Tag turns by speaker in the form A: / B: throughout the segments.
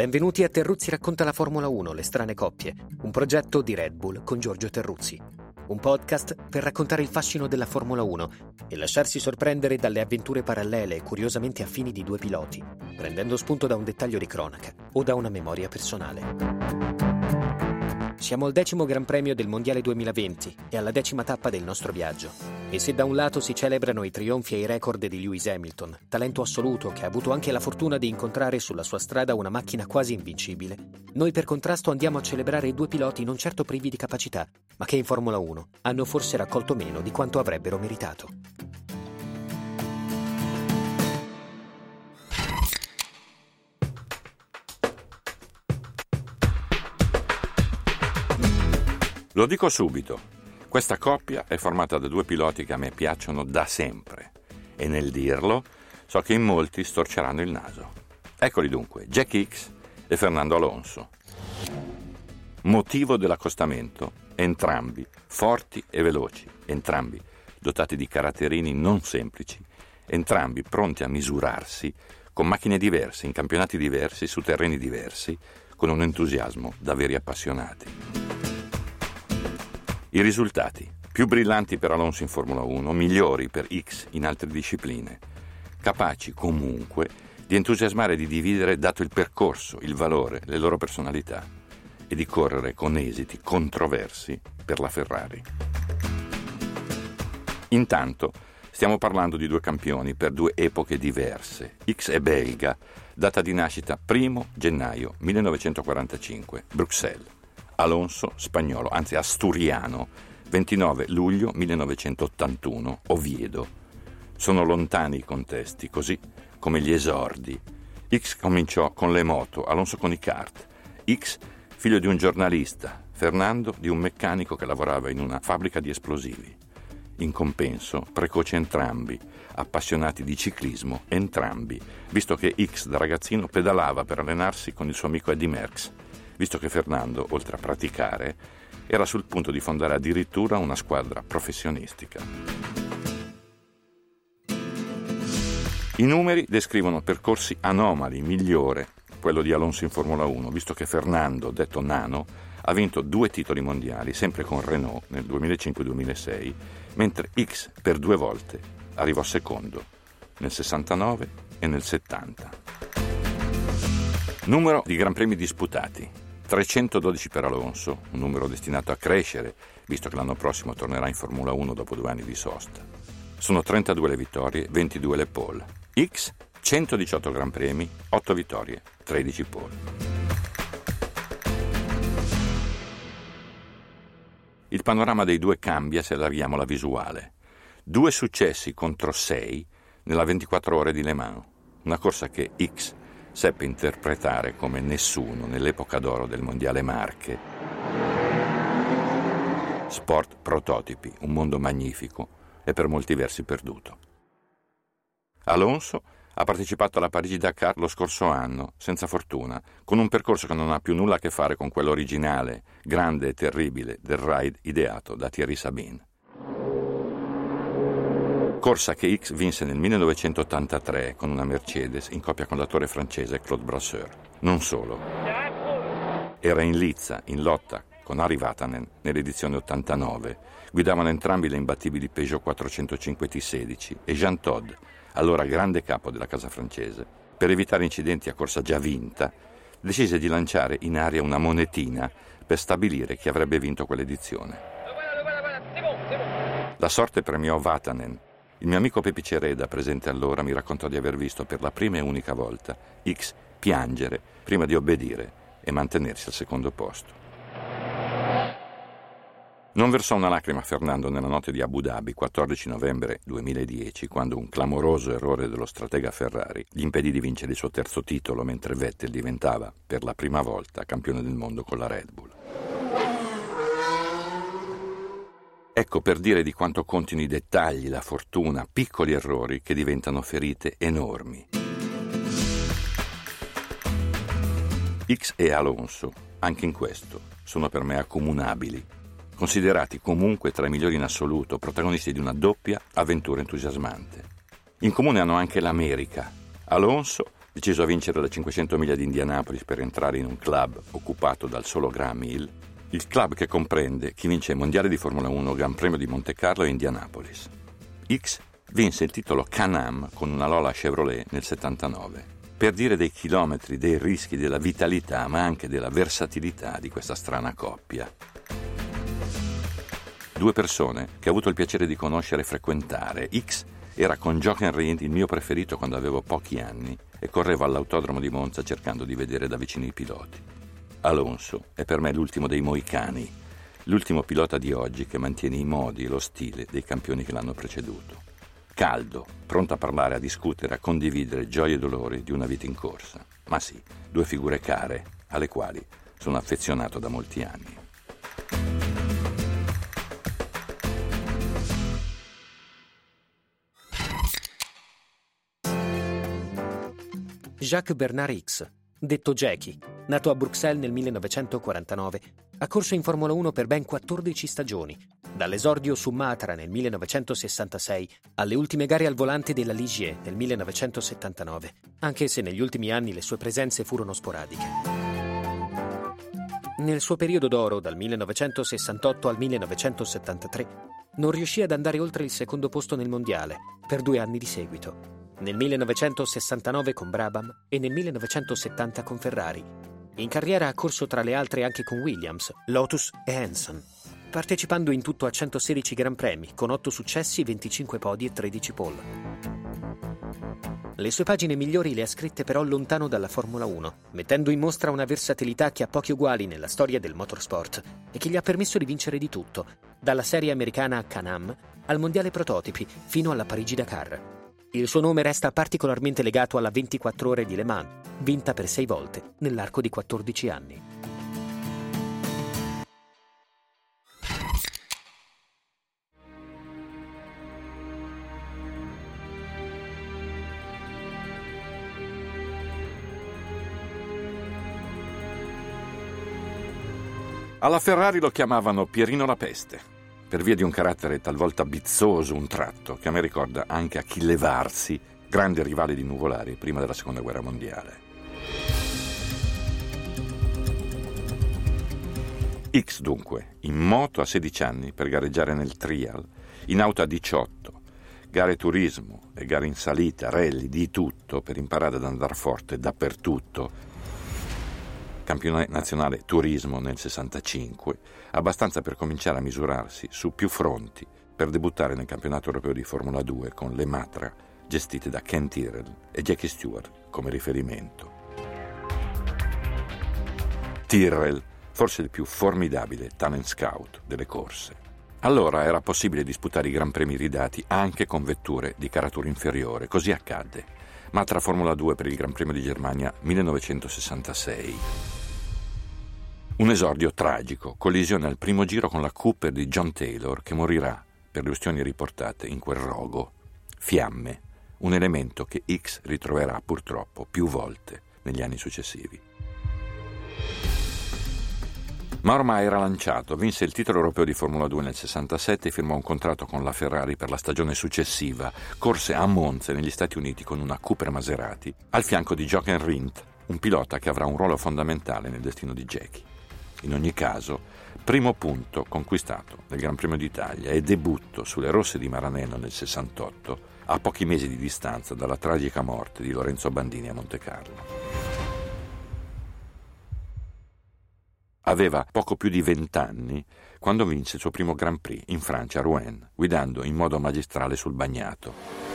A: Benvenuti a Terruzzi racconta la Formula 1, le strane coppie, un progetto di Red Bull con Giorgio Terruzzi. Un podcast per raccontare il fascino della Formula 1 e lasciarsi sorprendere dalle avventure parallele e curiosamente affini di due piloti, prendendo spunto da un dettaglio di cronaca o da una memoria personale. Siamo al decimo Gran Premio del Mondiale 2020 e alla decima tappa del nostro viaggio. E se da un lato si celebrano i trionfi e i record di Lewis Hamilton, talento assoluto che ha avuto anche la fortuna di incontrare sulla sua strada una macchina quasi invincibile, noi per contrasto andiamo a celebrare due piloti non certo privi di capacità, ma che in Formula 1 hanno forse raccolto meno di quanto avrebbero meritato.
B: Lo dico subito, questa coppia è formata da due piloti che a me piacciono da sempre e nel dirlo so che in molti storceranno il naso. Eccoli dunque, Jack X e Fernando Alonso. Motivo dell'accostamento, entrambi forti e veloci, entrambi dotati di caratterini non semplici, entrambi pronti a misurarsi con macchine diverse, in campionati diversi, su terreni diversi, con un entusiasmo da veri appassionati. I risultati. Più brillanti per Alonso in Formula 1, migliori per X in altre discipline. Capaci comunque di entusiasmare e di dividere dato il percorso, il valore, le loro personalità e di correre con esiti controversi per la Ferrari. Intanto stiamo parlando di due campioni per due epoche diverse. X è belga, data di nascita 1 gennaio 1945, Bruxelles. Alonso spagnolo, anzi asturiano, 29 luglio 1981, Oviedo. Sono lontani i contesti, così come gli esordi. X cominciò con le moto, Alonso con i kart. X, figlio di un giornalista, Fernando di un meccanico che lavorava in una fabbrica di esplosivi. In compenso, precoci entrambi, appassionati di ciclismo entrambi, visto che X da ragazzino pedalava per allenarsi con il suo amico Eddie Merckx visto che Fernando, oltre a praticare, era sul punto di fondare addirittura una squadra professionistica. I numeri descrivono percorsi anomali, migliore quello di Alonso in Formula 1, visto che Fernando, detto Nano, ha vinto due titoli mondiali, sempre con Renault nel 2005-2006, mentre X per due volte arrivò secondo, nel 69 e nel 70. Numero di Gran Premi disputati. 312 per Alonso, un numero destinato a crescere, visto che l'anno prossimo tornerà in Formula 1 dopo due anni di sosta. Sono 32 le vittorie, 22 le pole. X, 118 Gran Premi, 8 vittorie, 13 pole. Il panorama dei due cambia se allarghiamo la visuale. Due successi contro 6 nella 24 ore di Le Mans, una corsa che X seppe interpretare come nessuno nell'epoca d'oro del Mondiale Marche. Sport prototipi, un mondo magnifico e per molti versi perduto. Alonso ha partecipato alla Parigi-Dakar lo scorso anno, senza fortuna, con un percorso che non ha più nulla a che fare con quello originale, grande e terribile del ride ideato da Thierry Sabine corsa che X vinse nel 1983 con una Mercedes in coppia con l'attore francese Claude Brasseur. Non solo. Era in lizza, in lotta con Harry Vatanen nell'edizione 89. Guidavano entrambi le imbattibili Peugeot 405 T16 e Jean Todt, allora grande capo della casa francese, per evitare incidenti a corsa già vinta, decise di lanciare in aria una monetina per stabilire chi avrebbe vinto quell'edizione. La sorte premiò Vatanen, il mio amico Pepi Cereda, presente allora, mi raccontò di aver visto per la prima e unica volta X piangere prima di obbedire e mantenersi al secondo posto. Non versò una lacrima Fernando nella notte di Abu Dhabi, 14 novembre 2010, quando un clamoroso errore dello stratega Ferrari gli impedì di vincere il suo terzo titolo mentre Vettel diventava, per la prima volta, campione del mondo con la Red Bull. Ecco per dire di quanto contino i dettagli, la fortuna, piccoli errori che diventano ferite enormi. X e Alonso, anche in questo, sono per me accomunabili, considerati comunque tra i migliori in assoluto, protagonisti di una doppia avventura entusiasmante. In comune hanno anche l'America. Alonso deciso a vincere la 500 miglia di Indianapolis per entrare in un club occupato dal solo Graham Hill, il club che comprende chi vince i mondiali di Formula 1, Gran Premio di Monte Carlo e Indianapolis. X vinse il titolo Can-Am con una Lola Chevrolet nel 79 per dire dei chilometri, dei rischi, della vitalità, ma anche della versatilità di questa strana coppia. Due persone che ho avuto il piacere di conoscere e frequentare. X era con Jochen Rindt il mio preferito quando avevo pochi anni e correvo all'autodromo di Monza cercando di vedere da vicino i piloti. Alonso è per me l'ultimo dei moicani, l'ultimo pilota di oggi che mantiene i modi e lo stile dei campioni che l'hanno preceduto caldo, pronto a parlare, a discutere, a condividere gioie e dolori di una vita in corsa. Ma sì, due figure care, alle quali sono affezionato da molti anni.
A: Jacques Bernard X, detto Jackie, nato a Bruxelles nel 1949, ha corso in Formula 1 per ben 14 stagioni, Dall'esordio su Matra nel 1966 alle ultime gare al volante della Ligier nel 1979, anche se negli ultimi anni le sue presenze furono sporadiche. Nel suo periodo d'oro, dal 1968 al 1973, non riuscì ad andare oltre il secondo posto nel mondiale, per due anni di seguito. Nel 1969 con Brabham e nel 1970 con Ferrari. In carriera ha corso tra le altre anche con Williams, Lotus e Hanson partecipando in tutto a 116 Gran Premi, con 8 successi, 25 podi e 13 pole. Le sue pagine migliori le ha scritte però lontano dalla Formula 1, mettendo in mostra una versatilità che ha pochi uguali nella storia del motorsport e che gli ha permesso di vincere di tutto, dalla serie americana Can-Am al mondiale prototipi fino alla Parigi-Dakar. Il suo nome resta particolarmente legato alla 24 ore di Le Mans, vinta per sei volte nell'arco di 14 anni.
B: Alla Ferrari lo chiamavano Pierino la Peste, per via di un carattere talvolta bizzoso, un tratto, che a me ricorda anche Achille Varsi, grande rivale di Nuvolari prima della Seconda Guerra Mondiale. X dunque, in moto a 16 anni per gareggiare nel trial, in auto a 18, gare turismo e gare in salita, rally, di tutto per imparare ad andare forte dappertutto campione nazionale turismo nel 65, abbastanza per cominciare a misurarsi su più fronti per debuttare nel campionato europeo di Formula 2 con le Matra gestite da Ken Tyrrell e Jackie Stewart come riferimento. Tyrrell, forse il più formidabile talent scout delle corse. Allora era possibile disputare i Gran Premi ridati anche con vetture di caratura inferiore, così accadde. Matra Formula 2 per il Gran Premio di Germania 1966. Un esordio tragico, collisione al primo giro con la Cooper di John Taylor che morirà, per le ustioni riportate, in quel rogo. Fiamme, un elemento che X ritroverà purtroppo più volte negli anni successivi. Ma ormai era lanciato, vinse il titolo europeo di Formula 2 nel 67 e firmò un contratto con la Ferrari per la stagione successiva. Corse a Monza negli Stati Uniti con una Cooper Maserati, al fianco di Jochen Rindt, un pilota che avrà un ruolo fondamentale nel destino di Jackie. In ogni caso, primo punto conquistato nel Gran Premio d'Italia e debutto sulle rosse di Maranello nel 68, a pochi mesi di distanza dalla tragica morte di Lorenzo Bandini a Monte Carlo. Aveva poco più di vent'anni quando vinse il suo primo Grand Prix in Francia a Rouen, guidando in modo magistrale sul bagnato.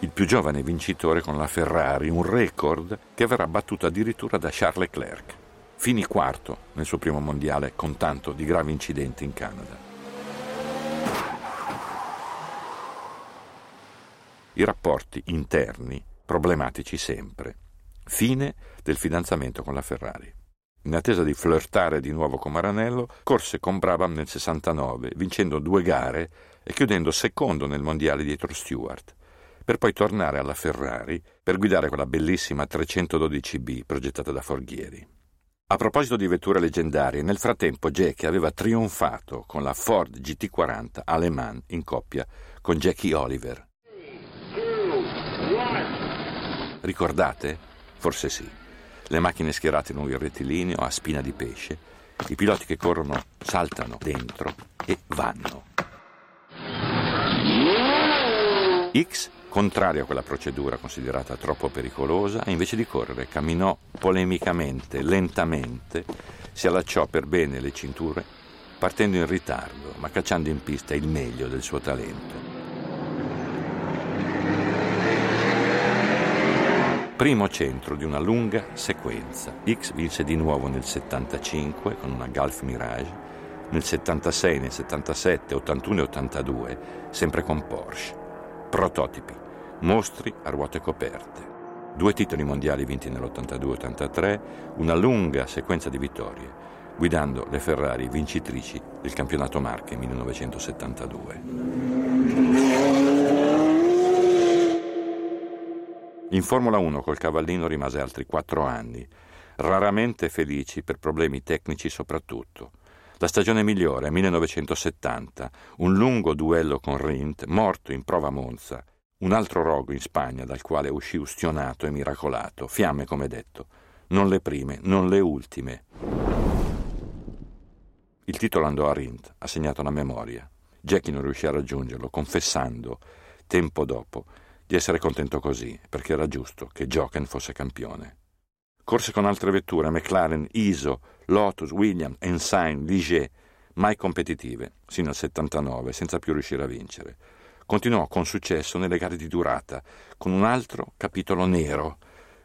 B: Il più giovane vincitore con la Ferrari, un record che verrà battuto addirittura da Charles Leclerc finì quarto nel suo primo mondiale con tanto di gravi incidenti in Canada. I rapporti interni, problematici sempre. Fine del fidanzamento con la Ferrari. In attesa di flirtare di nuovo con Maranello, corse con Brabham nel 69, vincendo due gare e chiudendo secondo nel mondiale dietro Stewart, per poi tornare alla Ferrari per guidare quella bellissima 312B progettata da Forghieri. A proposito di vetture leggendarie, nel frattempo Jackie aveva trionfato con la Ford GT40 Aleman in coppia con Jackie Oliver. Ricordate? Forse sì. Le macchine schierate in un rettilineo a spina di pesce, i piloti che corrono saltano dentro e vanno. X, contrario a quella procedura considerata troppo pericolosa, invece di correre camminò polemicamente, lentamente, si allacciò per bene le cinture, partendo in ritardo, ma cacciando in pista il meglio del suo talento. primo centro di una lunga sequenza. X vinse di nuovo nel 75 con una Gulf Mirage, nel 76, nel 77, 81 e 82, sempre con Porsche. Prototipi, mostri a ruote coperte. Due titoli mondiali vinti nell'82-83, una lunga sequenza di vittorie, guidando le Ferrari vincitrici del campionato Marche 1972. In Formula 1 col cavallino rimase altri quattro anni, raramente felici per problemi tecnici soprattutto. La stagione migliore, 1970, un lungo duello con Rint, morto in prova Monza, un altro rogo in Spagna dal quale uscì ustionato e miracolato, fiamme come detto, non le prime, non le ultime. Il titolo andò a Rint, assegnato una memoria. Jackie non riuscì a raggiungerlo, confessando, tempo dopo, di essere contento così, perché era giusto che Jochen fosse campione. Corse con altre vetture, McLaren, ISO, Lotus, Williams, Ensign, Ligier, mai competitive, sino al 79, senza più riuscire a vincere. Continuò con successo nelle gare di durata, con un altro capitolo nero,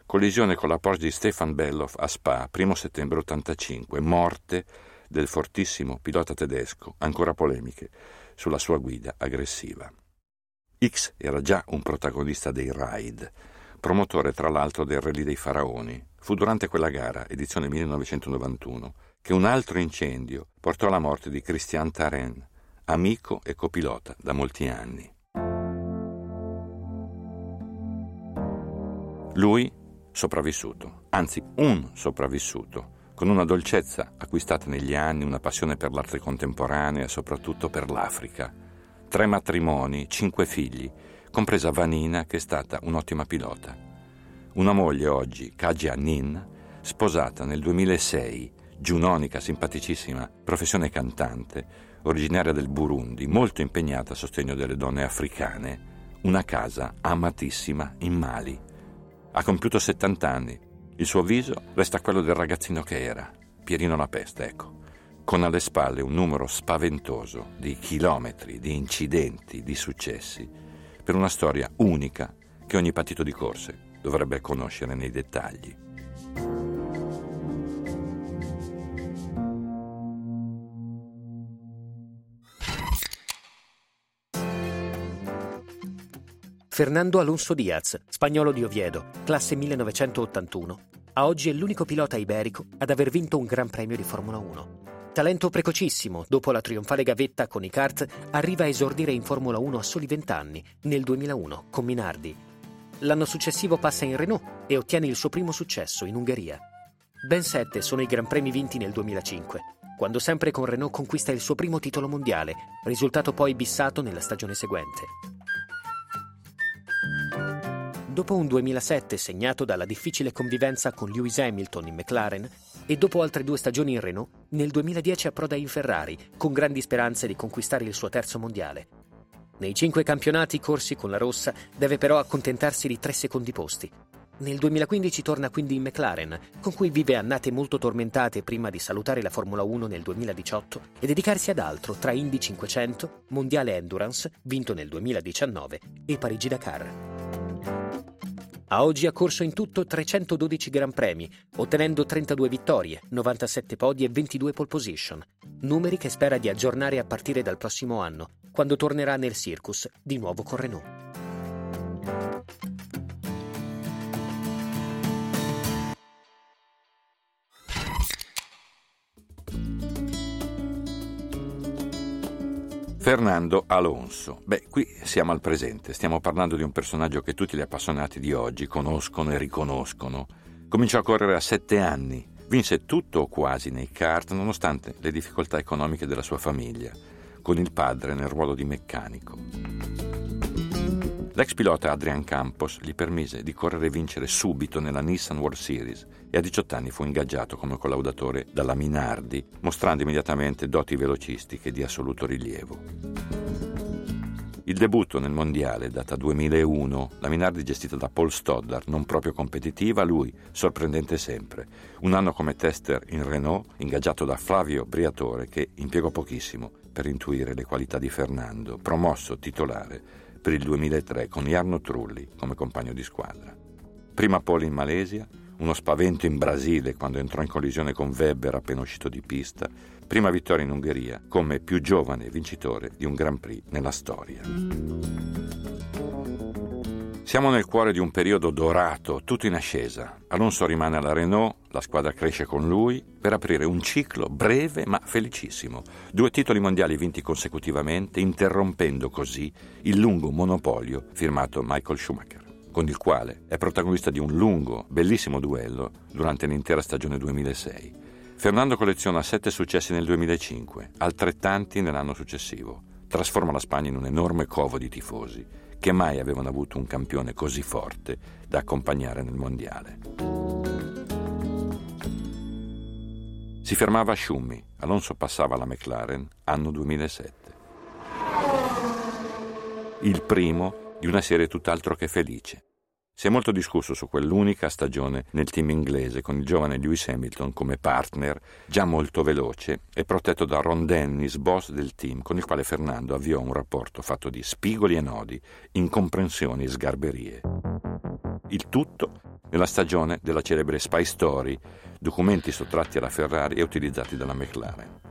B: collisione con la Porsche di Stefan Belloff a Spa, 1 settembre 85, morte del fortissimo pilota tedesco, ancora polemiche, sulla sua guida aggressiva. X era già un protagonista dei raid, promotore tra l'altro del Rally dei Faraoni. Fu durante quella gara, edizione 1991, che un altro incendio portò alla morte di Christian Taren, amico e copilota da molti anni. Lui sopravvissuto, anzi un sopravvissuto, con una dolcezza acquistata negli anni, una passione per l'arte contemporanea e soprattutto per l'Africa tre matrimoni, cinque figli, compresa Vanina che è stata un'ottima pilota. Una moglie oggi, Kaja Nin, sposata nel 2006, giunonica, simpaticissima, professione cantante, originaria del Burundi, molto impegnata a sostegno delle donne africane, una casa amatissima in Mali. Ha compiuto 70 anni. Il suo viso resta quello del ragazzino che era, Pierino la peste, ecco con alle spalle un numero spaventoso di chilometri, di incidenti, di successi, per una storia unica che ogni partito di corse dovrebbe conoscere nei dettagli.
A: Fernando Alonso Diaz, spagnolo di Oviedo, classe 1981, a oggi è l'unico pilota iberico ad aver vinto un Gran Premio di Formula 1. Talento precocissimo, dopo la trionfale gavetta con i kart, arriva a esordire in Formula 1 a soli 20 anni, nel 2001, con Minardi. L'anno successivo passa in Renault e ottiene il suo primo successo in Ungheria. Ben sette sono i Gran Premi vinti nel 2005, quando sempre con Renault conquista il suo primo titolo mondiale, risultato poi bissato nella stagione seguente. Dopo un 2007 segnato dalla difficile convivenza con Lewis Hamilton in McLaren, e dopo altre due stagioni in Renault, nel 2010 approda in Ferrari, con grandi speranze di conquistare il suo terzo mondiale. Nei cinque campionati corsi con la rossa deve però accontentarsi di tre secondi posti. Nel 2015 torna quindi in McLaren, con cui vive annate molto tormentate prima di salutare la Formula 1 nel 2018 e dedicarsi ad altro tra Indy 500, Mondiale Endurance, vinto nel 2019, e Parigi-Dakar. A oggi ha corso in tutto 312 Gran Premi, ottenendo 32 vittorie, 97 podi e 22 pole position, numeri che spera di aggiornare a partire dal prossimo anno, quando tornerà nel Circus, di nuovo con Renault.
B: Fernando Alonso. Beh, qui siamo al presente, stiamo parlando di un personaggio che tutti gli appassionati di oggi conoscono e riconoscono. Cominciò a correre a sette anni, vinse tutto o quasi nei kart nonostante le difficoltà economiche della sua famiglia, con il padre nel ruolo di meccanico. L'ex pilota Adrian Campos gli permise di correre e vincere subito nella Nissan World Series e a 18 anni fu ingaggiato come collaudatore dalla Minardi, mostrando immediatamente doti velocistiche di assoluto rilievo. Il debutto nel mondiale data 2001, la Minardi gestita da Paul Stoddard, non proprio competitiva, lui sorprendente sempre. Un anno come tester in Renault, ingaggiato da Flavio Briatore, che impiegò pochissimo per intuire le qualità di Fernando, promosso titolare per il 2003 con Jarno Trulli come compagno di squadra. Prima pole in Malesia, uno spavento in Brasile quando entrò in collisione con Weber appena uscito di pista, prima vittoria in Ungheria come più giovane vincitore di un Grand Prix nella storia. Siamo nel cuore di un periodo dorato, tutto in ascesa. Alonso rimane alla Renault, la squadra cresce con lui per aprire un ciclo breve ma felicissimo. Due titoli mondiali vinti consecutivamente, interrompendo così il lungo monopolio firmato Michael Schumacher con il quale è protagonista di un lungo, bellissimo duello durante l'intera stagione 2006. Fernando colleziona sette successi nel 2005, altrettanti nell'anno successivo. Trasforma la Spagna in un enorme covo di tifosi che mai avevano avuto un campione così forte da accompagnare nel mondiale. Si fermava a Schumi, Alonso passava alla McLaren, anno 2007. Il primo di una serie tutt'altro che felice. Si è molto discusso su quell'unica stagione nel team inglese con il giovane Lewis Hamilton come partner, già molto veloce e protetto da Ron Dennis, boss del team, con il quale Fernando avviò un rapporto fatto di spigoli e nodi, incomprensioni e sgarberie. Il tutto nella stagione della celebre Spy Story, documenti sottratti alla Ferrari e utilizzati dalla McLaren.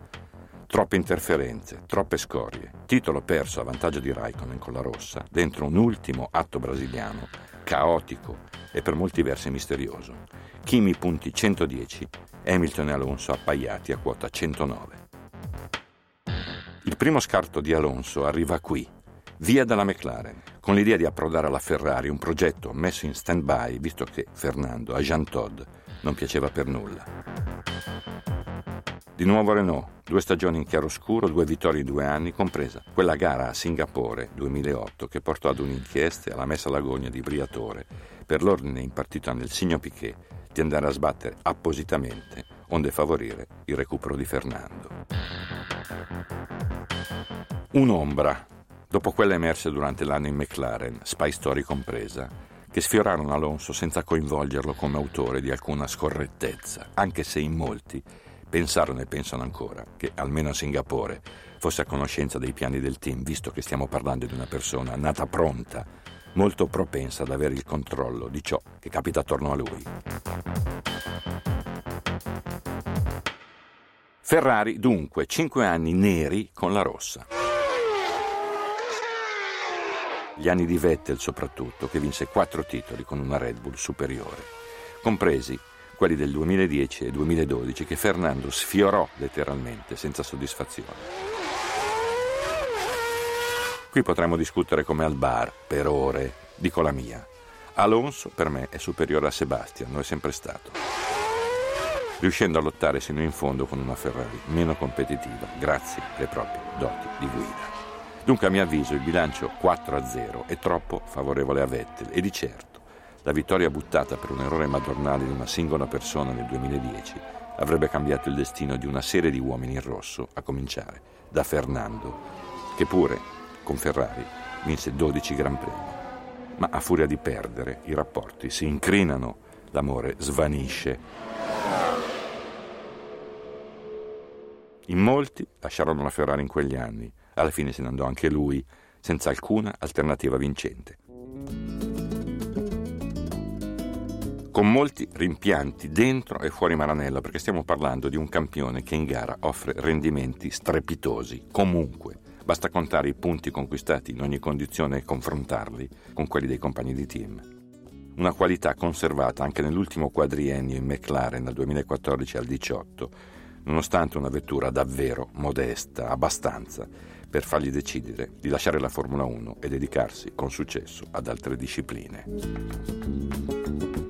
B: Troppe interferenze, troppe scorie, titolo perso a vantaggio di Raikkonen con la rossa, dentro un ultimo atto brasiliano caotico e per molti versi misterioso. Kimi punti 110, Hamilton e Alonso appaiati a quota 109. Il primo scarto di Alonso arriva qui, via dalla McLaren, con l'idea di approdare alla Ferrari un progetto messo in stand-by visto che Fernando a Jean Todd non piaceva per nulla. Di nuovo Renault, due stagioni in chiaroscuro, due vittorie in due anni, compresa quella gara a Singapore 2008 che portò ad un'inchiesta e alla messa all'agonia di Briatore per l'ordine impartito nel signor Piquet di andare a sbattere appositamente onde favorire il recupero di Fernando. Un'ombra, dopo quelle emerse durante l'anno in McLaren, Spy Story compresa, che sfiorarono Alonso senza coinvolgerlo come autore di alcuna scorrettezza, anche se in molti pensarono e pensano ancora che almeno a Singapore fosse a conoscenza dei piani del team, visto che stiamo parlando di una persona nata pronta, molto propensa ad avere il controllo di ciò che capita attorno a lui. Ferrari dunque, cinque anni neri con la rossa. Gli anni di Vettel soprattutto, che vinse quattro titoli con una Red Bull superiore, compresi quelli del 2010 e 2012 che Fernando sfiorò letteralmente senza soddisfazione. Qui potremmo discutere come al bar, per ore, dico la mia. Alonso per me è superiore a Sebastian, lo è sempre stato. Riuscendo a lottare sino in fondo con una Ferrari meno competitiva, grazie alle proprie doti di guida. Dunque a mio avviso il bilancio 4-0 è troppo favorevole a Vettel e di certo la vittoria buttata per un errore madornale di una singola persona nel 2010 avrebbe cambiato il destino di una serie di uomini in rosso, a cominciare da Fernando, che pure, con Ferrari, vinse 12 Gran Premi. Ma a furia di perdere, i rapporti si incrinano, l'amore svanisce. In molti lasciarono la Ferrari in quegli anni, alla fine se ne andò anche lui, senza alcuna alternativa vincente. Con molti rimpianti dentro e fuori Maranello, perché stiamo parlando di un campione che in gara offre rendimenti strepitosi, comunque. Basta contare i punti conquistati in ogni condizione e confrontarli con quelli dei compagni di team. Una qualità conservata anche nell'ultimo quadriennio in McLaren dal 2014 al 2018, nonostante una vettura davvero modesta, abbastanza per fargli decidere di lasciare la Formula 1 e dedicarsi con successo ad altre discipline.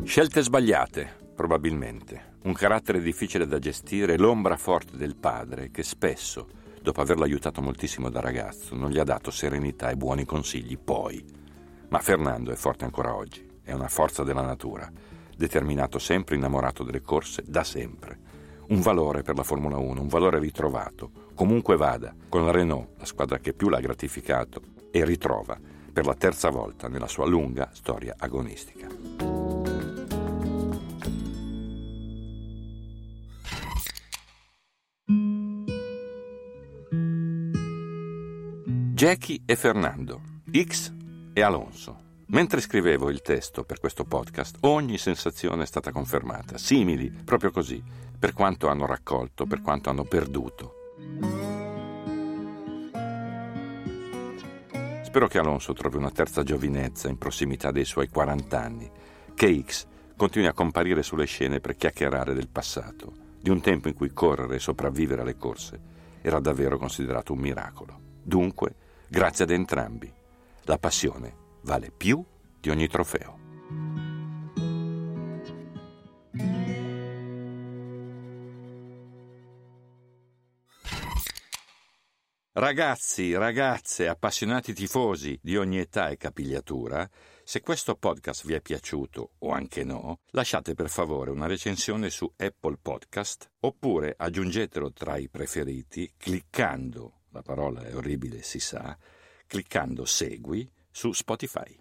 B: Scelte sbagliate, probabilmente. Un carattere difficile da gestire, l'ombra forte del padre che spesso, dopo averlo aiutato moltissimo da ragazzo, non gli ha dato serenità e buoni consigli. Poi, Ma Fernando è forte ancora oggi, è una forza della natura, determinato sempre innamorato delle corse da sempre. Un valore per la Formula 1, un valore ritrovato, comunque vada, con la Renault, la squadra che più l'ha gratificato, e ritrova per la terza volta nella sua lunga storia agonistica. Jackie e Fernando, X e Alonso. Mentre scrivevo il testo per questo podcast, ogni sensazione è stata confermata, simili, proprio così, per quanto hanno raccolto, per quanto hanno perduto. Spero che Alonso trovi una terza giovinezza in prossimità dei suoi 40 anni, che X continui a comparire sulle scene per chiacchierare del passato, di un tempo in cui correre e sopravvivere alle corse era davvero considerato un miracolo. Dunque, grazie ad entrambi, la passione vale più di ogni trofeo. Ragazzi, ragazze, appassionati tifosi di ogni età e capigliatura, se questo podcast vi è piaciuto o anche no, lasciate per favore una recensione su Apple Podcast oppure aggiungetelo tra i preferiti cliccando, la parola è orribile si sa, cliccando segui su Spotify.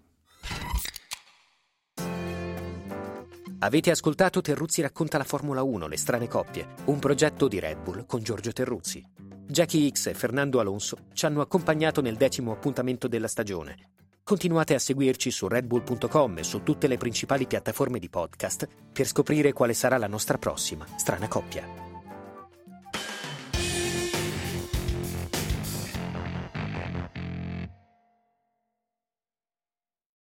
A: Avete ascoltato Terruzzi racconta la Formula 1, le strane coppie, un progetto di Red Bull con Giorgio Terruzzi. Jackie X e Fernando Alonso ci hanno accompagnato nel decimo appuntamento della stagione. Continuate a seguirci su redbull.com e su tutte le principali piattaforme di podcast per scoprire quale sarà la nostra prossima strana coppia.